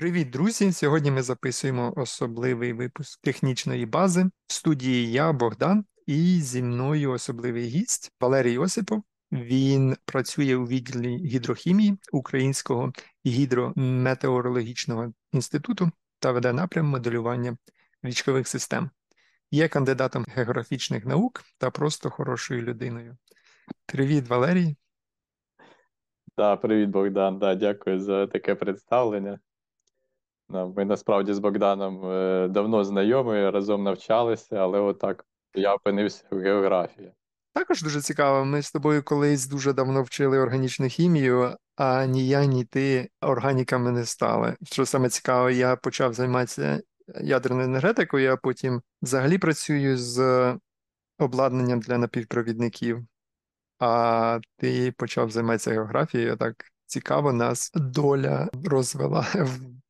Привіт, друзі! Сьогодні ми записуємо особливий випуск технічної бази. В студії я, Богдан, і зі мною особливий гість Валерій Осипов. Він працює у відділі гідрохімії Українського гідрометеорологічного інституту та веде напрям моделювання річкових систем. Є кандидатом географічних наук та просто хорошою людиною. Привіт, Валерій! Да, привіт, Богдан. Да, Дякую за таке представлення. Ми насправді з Богданом е, давно знайомі, разом навчалися, але отак я опинився в географії. Також дуже цікаво. Ми з тобою колись дуже давно вчили органічну хімію, а ні я, ні ти органіками не стали. Що саме цікаво, я почав займатися ядерною енергетикою, а потім взагалі працюю з обладнанням для напівпровідників. А ти почав займатися географією, так цікаво нас доля розвела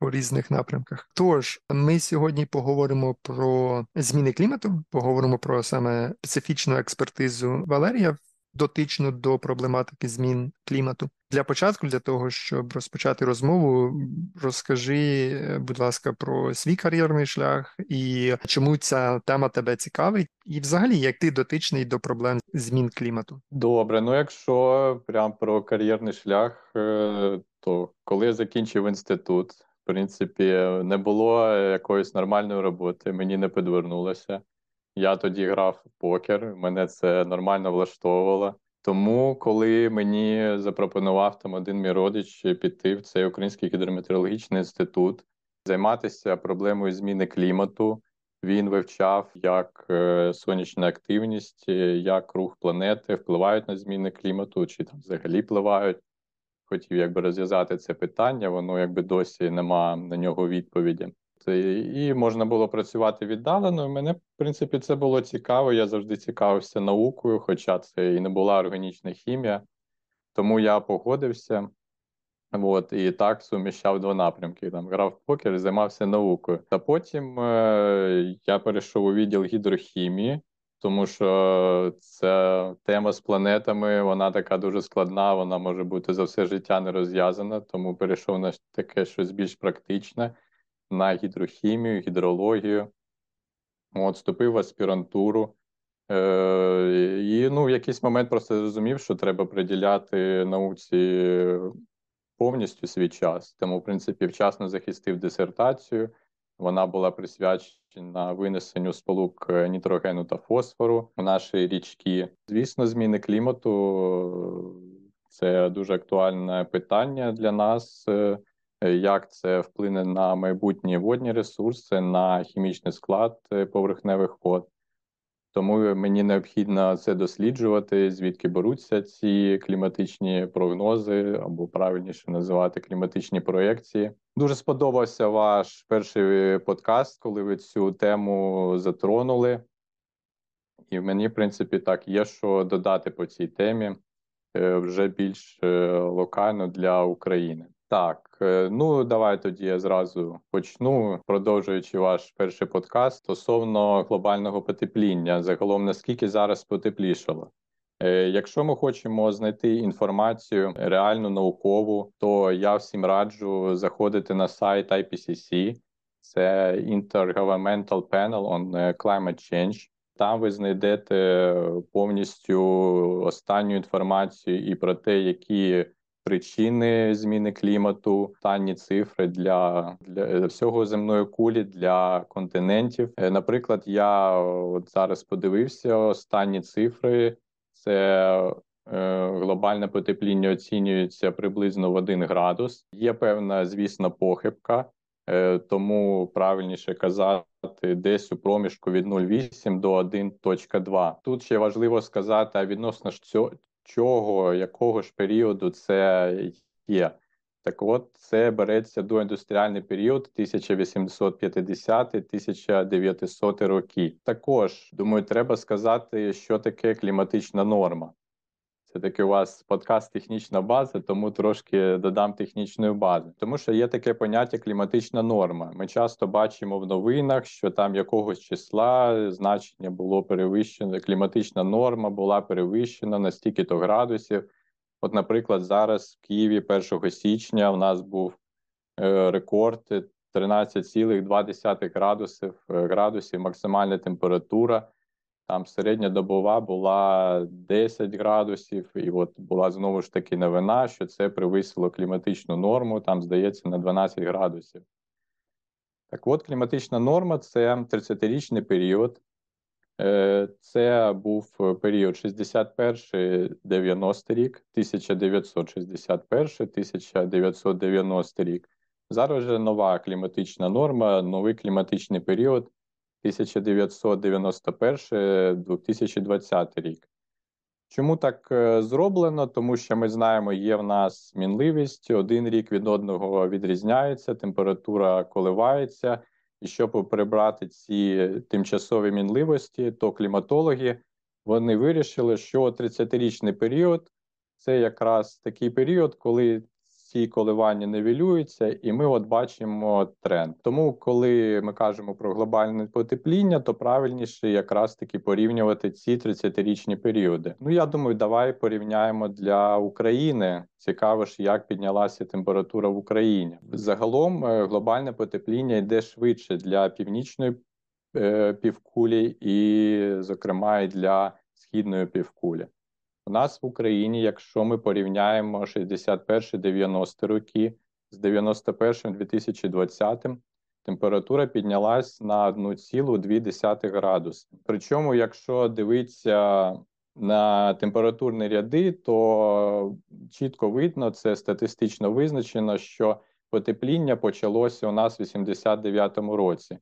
в різних напрямках. Тож ми сьогодні поговоримо про зміни клімату, поговоримо про саме специфічну експертизу Валерія. Дотично до проблематики змін клімату для початку, для того щоб розпочати розмову, розкажи, будь ласка, про свій кар'єрний шлях і чому ця тема тебе цікавить, і взагалі як ти дотичний до проблем змін клімату. Добре, ну якщо прям про кар'єрний шлях, е, то коли я закінчив інститут, в принципі, не було якоїсь нормальної роботи, мені не підвернулося. Я тоді грав в покер, мене це нормально влаштовувало. Тому, коли мені запропонував там один мій родич піти в цей Український гідрометеорологічний інститут, займатися проблемою зміни клімату, він вивчав, як е, сонячна активність, як рух планети впливають на зміни клімату, чи там взагалі впливають. Хотів якби розв'язати це питання, воно якби досі нема на нього відповіді. І можна було працювати віддалено. Мене, в принципі, це було цікаво. Я завжди цікавився наукою, хоча це і не була органічна хімія. Тому я погодився. От, і так суміщав два напрямки. Там грав покер займався наукою. Та потім е, я перейшов у відділ гідрохімії, тому що ця тема з планетами, вона така дуже складна, вона може бути за все життя не розв'язана, тому перейшов на таке щось більш практичне на гідрохімію, гідрологію, От, вступив в аспірантуру. Е, І ну, в якийсь момент просто зрозумів, що треба приділяти науці повністю свій час. Тому, в принципі, вчасно захистив дисертацію. Вона була присвячена винесенню сполук нітрогену та фосфору у наші річки. Звісно, зміни клімату це дуже актуальне питання для нас. Е, як це вплине на майбутні водні ресурси, на хімічний склад е, поверхневих вод. Тому мені необхідно це досліджувати, звідки беруться ці кліматичні прогнози, або правильніше називати кліматичні проєкції. Дуже сподобався ваш перший подкаст, коли ви цю тему затронули. І мені, в принципі, так є що додати по цій темі е, вже більш локально для України. Так, е, ну давай тоді я зразу почну, продовжуючи ваш перший подкаст стосовно глобального потепління. Загалом наскільки зараз потеплішало. Е, якщо ми хочемо знайти інформацію реальну наукову, то я всім раджу заходити на сайт IPCC, це Intergovernmental Panel on Climate Change. Там ви знайдете повністю останню інформацію і про те, які причини зміни клімату, останні цифри для для всього земної кулі для континентів. Е, наприклад, я от зараз подивився останні цифри. Це е, Глобальне потепління оцінюється приблизно в 1 градус. Є певна, звісно, похибка, е, тому правильніше казати десь у проміжку від 0,8 до 1,2. Тут ще важливо сказати, а відносно чого, якого ж періоду це є. Так от це береться до індустріальний період 1850-1900 роки. Також думаю, треба сказати, що таке кліматична норма. Це таки у вас подкаст технічна база, тому трошки додам технічної бази. Тому що є таке поняття кліматична норма. Ми часто бачимо в новинах, що там якогось числа значення було перевищено, кліматична норма була перевищена на стільки-то градусів. От, наприклад, зараз в Києві 1 січня у нас був е, рекорд 13,2 градусів, е, градусів максимальна температура. Там середня добова була 10 градусів, і от була знову ж таки новина, що це превисило кліматичну норму, там, здається, на 12 градусів. Так от, кліматична норма це 30-річний період. Е, Це був період 61-90 рік, 1961-1990 рік. Зараз же нова кліматична норма, новий кліматичний період 1991-2020 рік. Чому так е, зроблено? Тому що ми знаємо, є в нас мінливість, один рік від одного відрізняється, температура коливається, і щоб прибрати ці тимчасові мінливості, то кліматологи вони вирішили, що 30-річний період це якраз такий період, коли ці коливання нивелюються, і ми от бачимо тренд. Тому, коли ми кажемо про глобальне потепління, то правильніше якраз таки порівнювати ці 30-річні періоди. Ну я думаю, давай порівняємо для України. Цікаво ж, як піднялася температура в Україні. Загалом е, глобальне потепління йде швидше для північної е, півкулі, і, зокрема, і для східної півкулі. У нас в Україні, якщо ми порівняємо 61-90 роки з 91-2020, температура піднялась на 1,2 градуси. Причому, якщо дивитися на температурні ряди, то чітко видно, це статистично визначено, що потепління почалося у нас в 89-му році.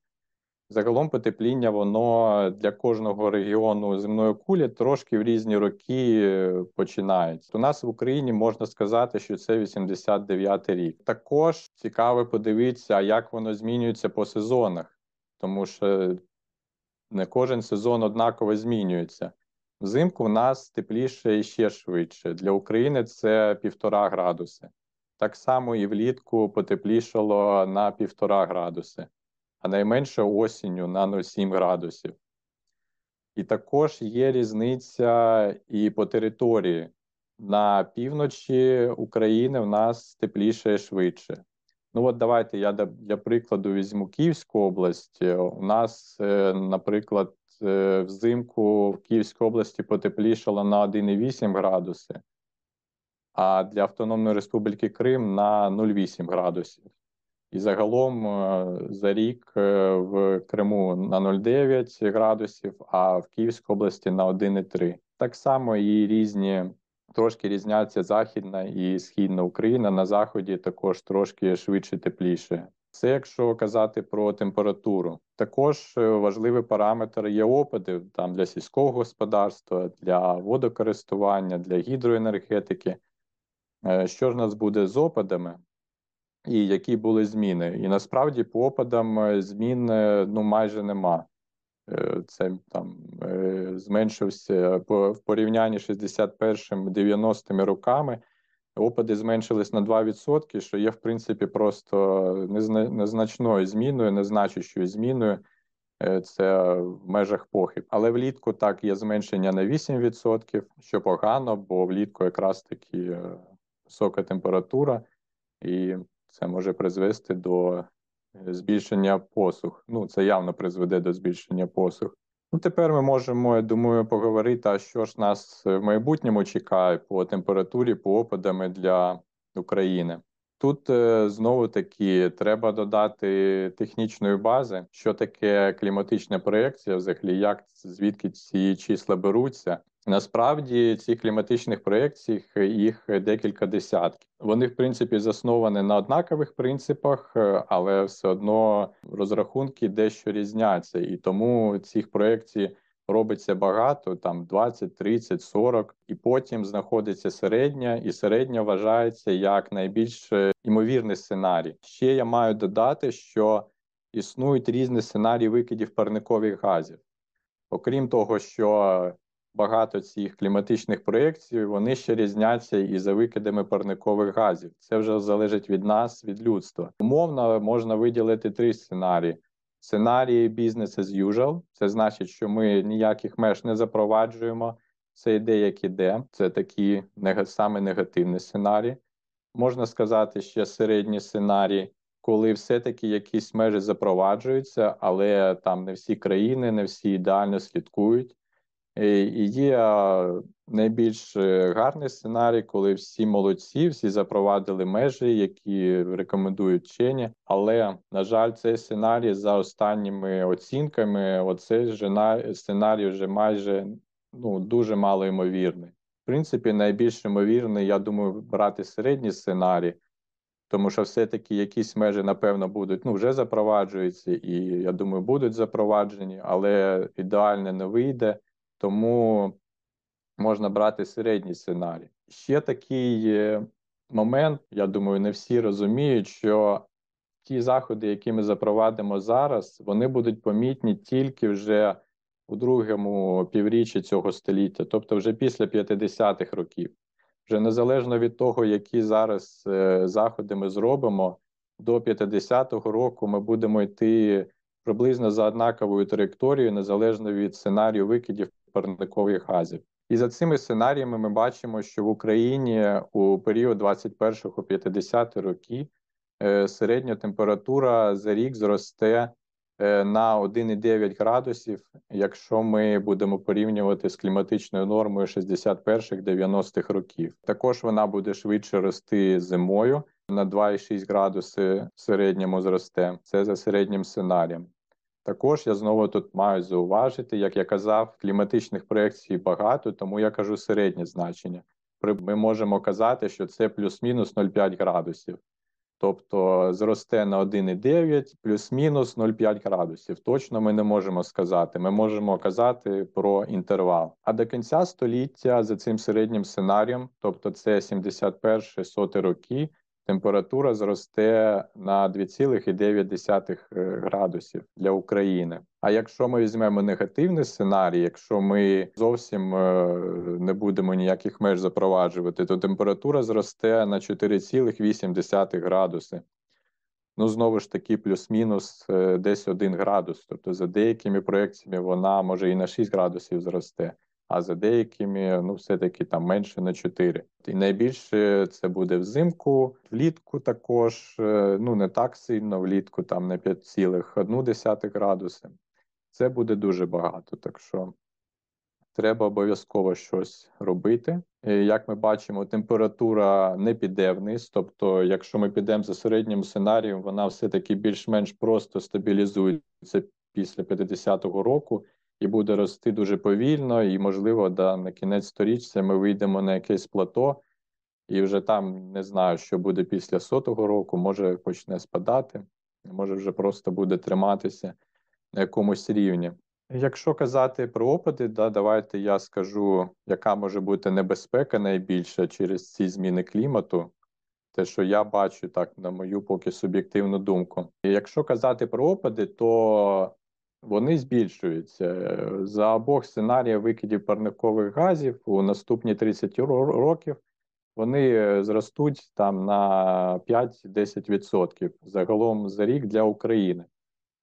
Загалом потепління воно для кожного регіону земної кулі трошки в різні роки е, починається. У нас в Україні можна сказати, що це 89-й рік. Також цікаво подивитися, як воно змінюється по сезонах, тому що не кожен сезон однаково змінюється. Взимку в нас тепліше і ще швидше. Для України це півтора градуси. Так само і влітку потеплішало на півтора градуси а найменше осінню на 0,7 градусів. І також є різниця і по території. На півночі України в нас тепліше і швидше. Ну от давайте я для прикладу візьму Київську область. У нас, е, наприклад, е, взимку в Київській області потеплішало на 1,8 градуси, а для Автономної Республіки Крим на 0,8 градусів. І загалом е, за рік е, в Криму на 0,9 градусів, а в Київській області на 1,3. Так само і різні трошки різняться Західна і Східна Україна. На заході також трошки швидше тепліше. Це якщо казати про температуру. Також е, важливий параметр є опади там для сільського господарства, для водокористування, для гідроенергетики. Що ж нас буде з опадами? І які були зміни. І насправді по опадам е, змін е, ну майже нема. Е, це там зменшився в порівнянні 61-90 роками. Опади зменшились на 2%, що є, в принципі, просто незначною зміною, незначущою зміною. Це в межах похиб. Але влітку так є зменшення на 8%, що погано, бо влітку якраз таки висока температура, і це може призвести до е, збільшення посух. Ну, це явно призведе до збільшення посух. Ну, тепер ми можемо, я думаю, поговорити, а що ж нас в майбутньому чекає по температурі, по опадами для України. Тут е, знову таки треба додати технічної бази, що таке кліматична проєкція, взагалі, як звідки ці числа беруться. Насправді цих кліматичних проєкцій їх декілька десятків. Вони, в принципі, засновані на однакових принципах, е, але все одно розрахунки дещо різняться, і тому цих проєкцій робиться багато, там 20, 30, 40, і потім знаходиться середня, і середня вважається як найбільш імовірний сценарій. Ще я маю додати, що існують різні сценарії викидів парникових газів. Окрім того, що багато цих кліматичних проєкцій, вони ще різняться і за викидами парникових газів. Це вже залежить від нас, від людства. Умовно можна виділити три сценарії. Сценарії business as usual. Це значить, що ми ніяких меж не запроваджуємо. Це йде, як іде. Це такі саме негативні сценарії. Можна сказати, ще середні сценарії. коли все-таки якісь межі запроваджуються, але там не всі країни, не всі ідеально слідкують. І є найбільш е, гарний сценарій, коли всі молодці, всі запровадили межі, які рекомендують вчені. Але на жаль, цей сценарій за останніми оцінками, оцей сценарій вже майже ну дуже мало ймовірний. В принципі, найбільш ймовірний, я думаю, брати середній сценарій. Тому що все-таки якісь межі, напевно, будуть ну вже запроваджуються, і я думаю, будуть запроваджені, але ідеально не вийде. Тому можна брати середній сценарій. Ще такий момент, я думаю, не всі розуміють, що ті заходи, які ми запровадимо зараз, вони будуть помітні тільки вже у другому півріччі цього століття, тобто вже після 50-х років. Вже незалежно від того, які зараз е, заходи ми зробимо, до 50-го року ми будемо йти приблизно за однаковою траєкторією, незалежно від сценарію викидів парникових газів. І за цими сценаріями ми бачимо, що в Україні у період 21-50 роки е, середня температура за рік зросте е, на 1,9 градусів, якщо ми будемо порівнювати з кліматичною нормою 61-90-х років. Також вона буде швидше рости зимою на 2,6 градуси в середньому зросте. Це за середнім сценарієм. Також я знову тут маю зауважити, як я казав, кліматичних проєкцій багато, тому я кажу середнє значення. Ми можемо казати, що це плюс-мінус 0,5 градусів. Тобто зросте на 1,9 плюс-мінус 0,5 градусів. Точно ми не можемо сказати. Ми можемо казати про інтервал. А до кінця століття за цим середнім сценарієм, тобто це 71 соти роки, температура зросте на 2,9 е, градусів для України. А якщо ми візьмемо негативний сценарій, якщо ми зовсім е, не будемо ніяких меж запроваджувати, то температура зросте на 4,8 градуси. Ну, знову ж таки, плюс-мінус е, десь 1 градус. Тобто, за деякими проекціями вона може і на 6 градусів зросте а за деякими ну все-таки там менше на 4. І найбільше це буде взимку, влітку також, е, ну не так сильно, влітку там на 5,1 градуси. Це буде дуже багато. Так що треба обов'язково щось робити. Як ми бачимо, температура не піде вниз. Тобто, якщо ми підемо за середнім сценарієм, вона все-таки більш-менш просто стабілізується після 50-го року і буде рости дуже повільно, і, можливо, да, на кінець сторіччя ми вийдемо на якесь плато, і вже там не знаю, що буде після сотого року, може почне спадати, може вже просто буде триматися на якомусь рівні. Якщо казати про опади, да, давайте я скажу, яка може бути небезпека найбільша через ці зміни клімату. Те, що я бачу так, на мою поки суб'єктивну думку. І Якщо казати про опади, то вони збільшуються за обох сценаріїв викидів парникових газів у наступні 30 років. Вони е, зростуть там на 5-10% загалом за рік для України.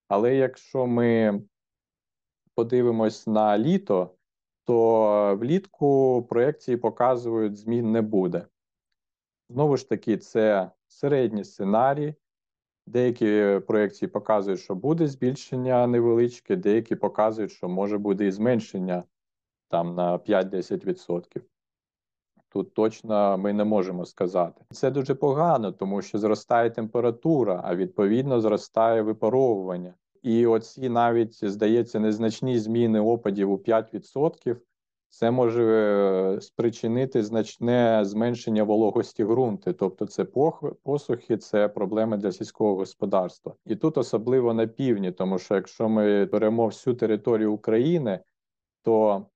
Але якщо ми подивимось на літо, то влітку проекції показують, змін не буде. Знову ж таки, це середній сценарій. Деякі проєкції показують, що буде збільшення невеличке, деякі показують, що може бути і зменшення там на 5-10%. Тут точно ми не можемо сказати. Це дуже погано, тому що зростає температура, а відповідно зростає випаровування. І оці навіть здається незначні зміни опадів у 5%. Це може е, спричинити значне зменшення вологості ґрунту, тобто це посухи, це проблеми для сільського господарства. І тут особливо на півдні, тому що якщо ми беремо всю територію України, то,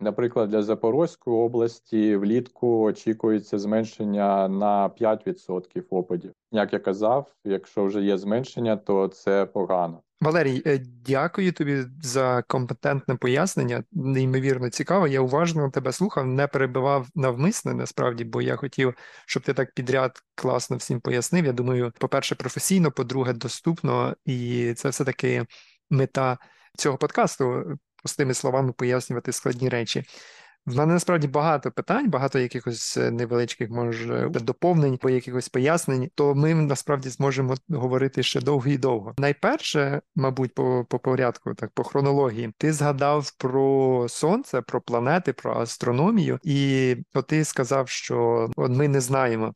наприклад, для Запорозької області влітку очікується зменшення на 5% опадів. Як я казав, якщо вже є зменшення, то це погано. Валерій, е, дякую тобі за компетентне пояснення. Неймовірно цікаво. Я уважно тебе слухав, не перебивав навмисне, насправді, бо я хотів, щоб ти так підряд класно всім пояснив. Я думаю, по-перше, професійно, по-друге, доступно, і це все таки мета цього подкасту, простими словами пояснювати складні речі. В мене насправді багато питань, багато якихось е, невеличких може доповнень або якихось пояснень, то ми насправді зможемо говорити ще довго і довго. Найперше, мабуть, по, по порядку, так по хронології, ти згадав про сонце, про планети, про астрономію, і от ти сказав, що от ми не знаємо.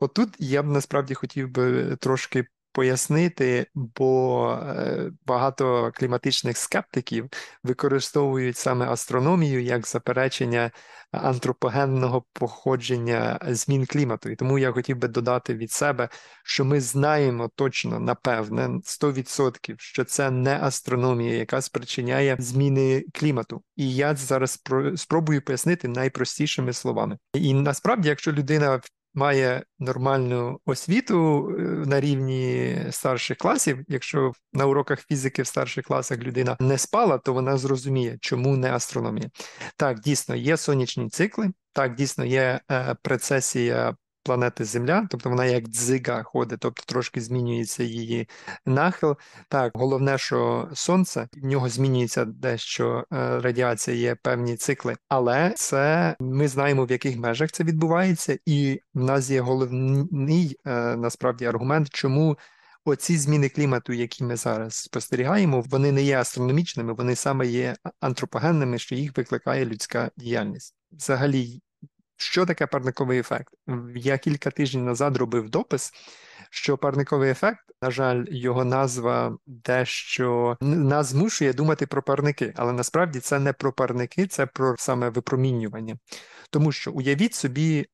Отут я б насправді хотів би трошки пояснити, бо е, багато кліматичних скептиків використовують саме астрономію як заперечення антропогенного походження змін клімату. І тому я хотів би додати від себе, що ми знаємо точно, напевне, 100%, що це не астрономія, яка спричиняє зміни клімату. І я зараз спробую пояснити найпростішими словами. І насправді, якщо людина має нормальну освіту е, на рівні старших класів. Якщо на уроках фізики в старших класах людина не спала, то вона зрозуміє, чому не астрономія. Так, дійсно є сонячні цикли, так дійсно є е, прецесія планети Земля, тобто вона як дзига ходить, тобто трошки змінюється її нахил. Так, головне, що сонце в нього змінюється дещо е, радіація, є певні цикли, але це ми знаємо в яких межах це відбувається, і в нас є головний е, насправді аргумент, чому. Оці зміни клімату, які ми зараз спостерігаємо, вони не є астрономічними, вони саме є антропогенними, що їх викликає людська діяльність. Взагалі, що таке парниковий ефект? Я кілька тижнів назад робив допис, що парниковий ефект, на жаль, його назва дещо нас змушує думати про парники, але насправді це не про парники, це про саме випромінювання. Тому що уявіть собі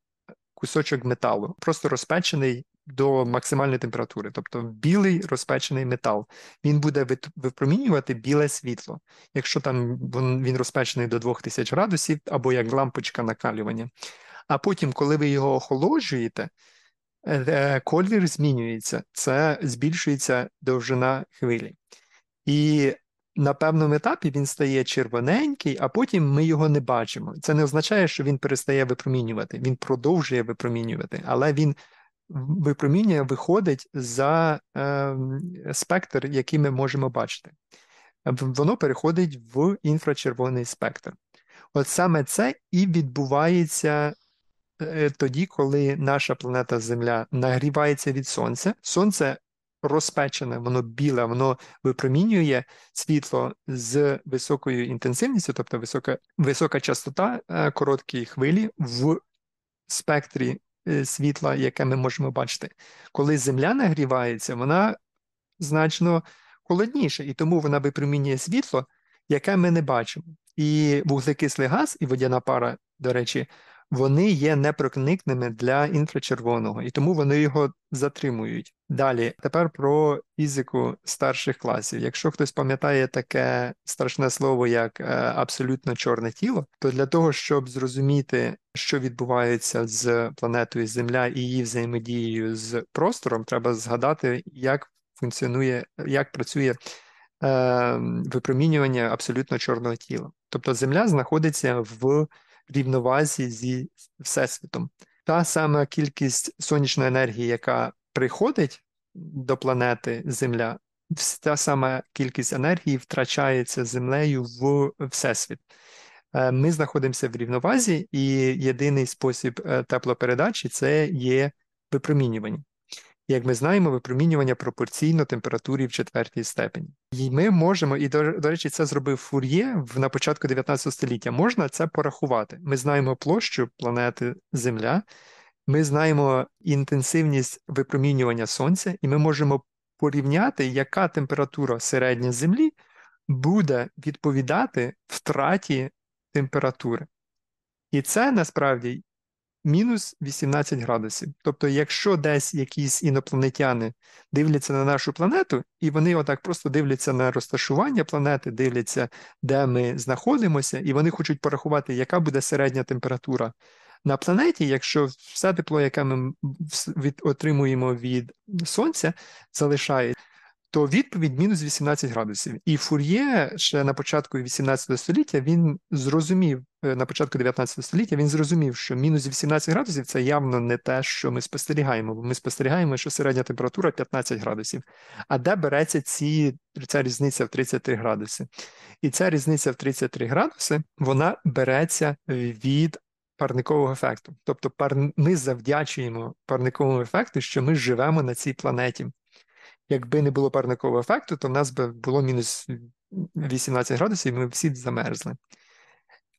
кусочок металу, просто розпечений до максимальної температури, тобто білий розпечений метал, він буде випромінювати біле світло, якщо там він розпечений до 2000 градусів або як лампочка накалювання. А потім, коли ви його охолоджуєте, е, е, колір змінюється, це збільшується довжина хвилі. І на певному етапі він стає червоненький, а потім ми його не бачимо. Це не означає, що він перестає випромінювати, він продовжує випромінювати, але він випромінює виходить за е, спектр, який ми можемо бачити. Воно переходить в інфрачервоний спектр. От саме це і відбувається е, тоді, коли наша планета Земля нагрівається від Сонця. Сонце розпечене, воно біле, воно випромінює світло з високою інтенсивністю, тобто висока висока частота е, короткої хвилі в спектрі світла, яке ми можемо бачити. Коли Земля нагрівається, вона значно холодніша, і тому вона випромінює світло, яке ми не бачимо. І вуглекислий газ і водяна пара, до речі, вони є непроникними для інфрачервоного, і тому вони його затримують. Далі, тепер про фізику старших класів. Якщо хтось пам'ятає таке страшне слово, як е, абсолютно чорне тіло, то для того, щоб зрозуміти, що відбувається з планетою Земля і її взаємодією з простором, треба згадати, як функціонує, як працює е, випромінювання абсолютно чорного тіла. Тобто Земля знаходиться в рівновазі зі Всесвітом. Та сама кількість сонячної енергії, яка приходить до планети Земля, та сама кількість енергії втрачається землею в Всесвіт. Е, ми знаходимося в рівновазі, і єдиний спосіб е, теплопередачі це є випромінювання. Як ми знаємо, випромінювання пропорційно температурі в четвертій степені. І ми можемо, і до, до речі, це зробив Фур'є на початку 19 століття. Можна це порахувати. Ми знаємо площу планети Земля, ми знаємо інтенсивність випромінювання сонця, і ми можемо порівняти, яка температура середня Землі буде відповідати втраті температури. І це насправді мінус 18 градусів. Тобто, якщо десь якісь інопланетяни дивляться на нашу планету, і вони отак просто дивляться на розташування планети, дивляться, де ми знаходимося, і вони хочуть порахувати, яка буде середня температура на планеті, якщо все тепло, яке ми від, отримуємо від сонця, залишає. То відповідь мінус 18 градусів. І Фур'є ще на початку 18 століття він зрозумів, е, на початку 19 століття він зрозумів, що мінус 18 градусів це явно не те, що ми спостерігаємо, бо ми спостерігаємо, що середня температура 15 градусів. А де береться ці, ця різниця в 33 градуси? І ця різниця в 33 градуси вона береться від парникового ефекту. Тобто пар... ми завдячуємо парниковому ефекту, що ми живемо на цій планеті. Якби не було парникового ефекту, то в нас би було мінус 18 градусів, і ми всі замерзли.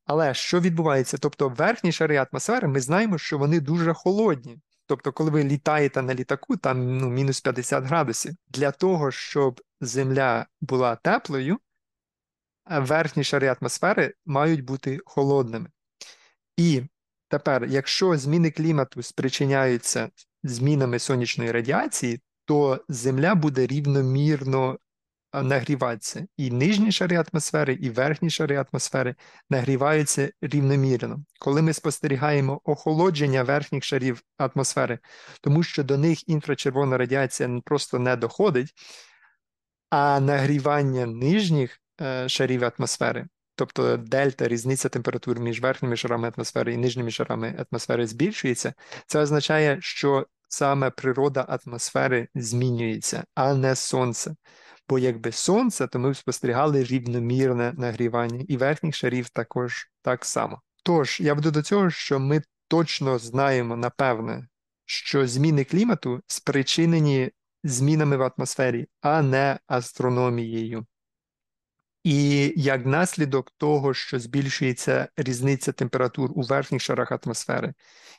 Але що відбувається? Тобто, верхні шари атмосфери, ми знаємо, що вони дуже холодні. Тобто, коли ви літаєте на літаку, там ну, мінус 50 градусів. Для того, щоб Земля була теплою, верхні шари атмосфери мають бути холодними. І тепер, якщо зміни клімату спричиняються змінами сонячної радіації, то Земля буде рівномірно нагріватися. І нижні шари атмосфери, і верхні шари атмосфери нагріваються рівномірно. Коли ми спостерігаємо охолодження верхніх шарів атмосфери, тому що до них інфрачервона радіація просто не доходить, а нагрівання нижніх е, шарів атмосфери. Тобто дельта, різниця температур між верхніми шарами атмосфери і нижніми шарами атмосфери збільшується, це означає, що саме природа атмосфери змінюється, а не сонце. Бо якби сонце, то ми б спостерігали рівномірне нагрівання, і верхніх шарів також так само. Тож, я веду до цього, що ми точно знаємо, напевне, що зміни клімату спричинені змінами в атмосфері, а не астрономією. І як наслідок того, що збільшується різниця температур у верхніх шарах атмосфери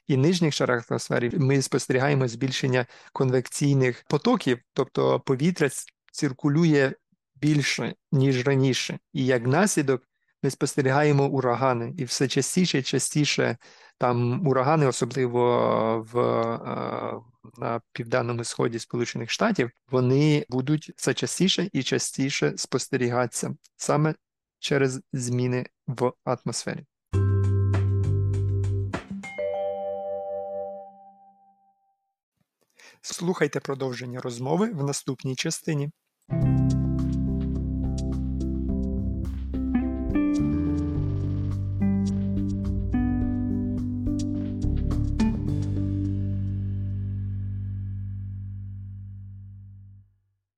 і нижніх шарах атмосфери, ми спостерігаємо збільшення конвекційних потоків, тобто повітря циркулює більше, ніж раніше. І як наслідок ми спостерігаємо урагани, і все частіше і частіше там урагани, особливо в е, на південному сході Сполучених Штатів, вони будуть все частіше і частіше спостерігатися саме через зміни в атмосфері. Слухайте продовження розмови в наступній частині.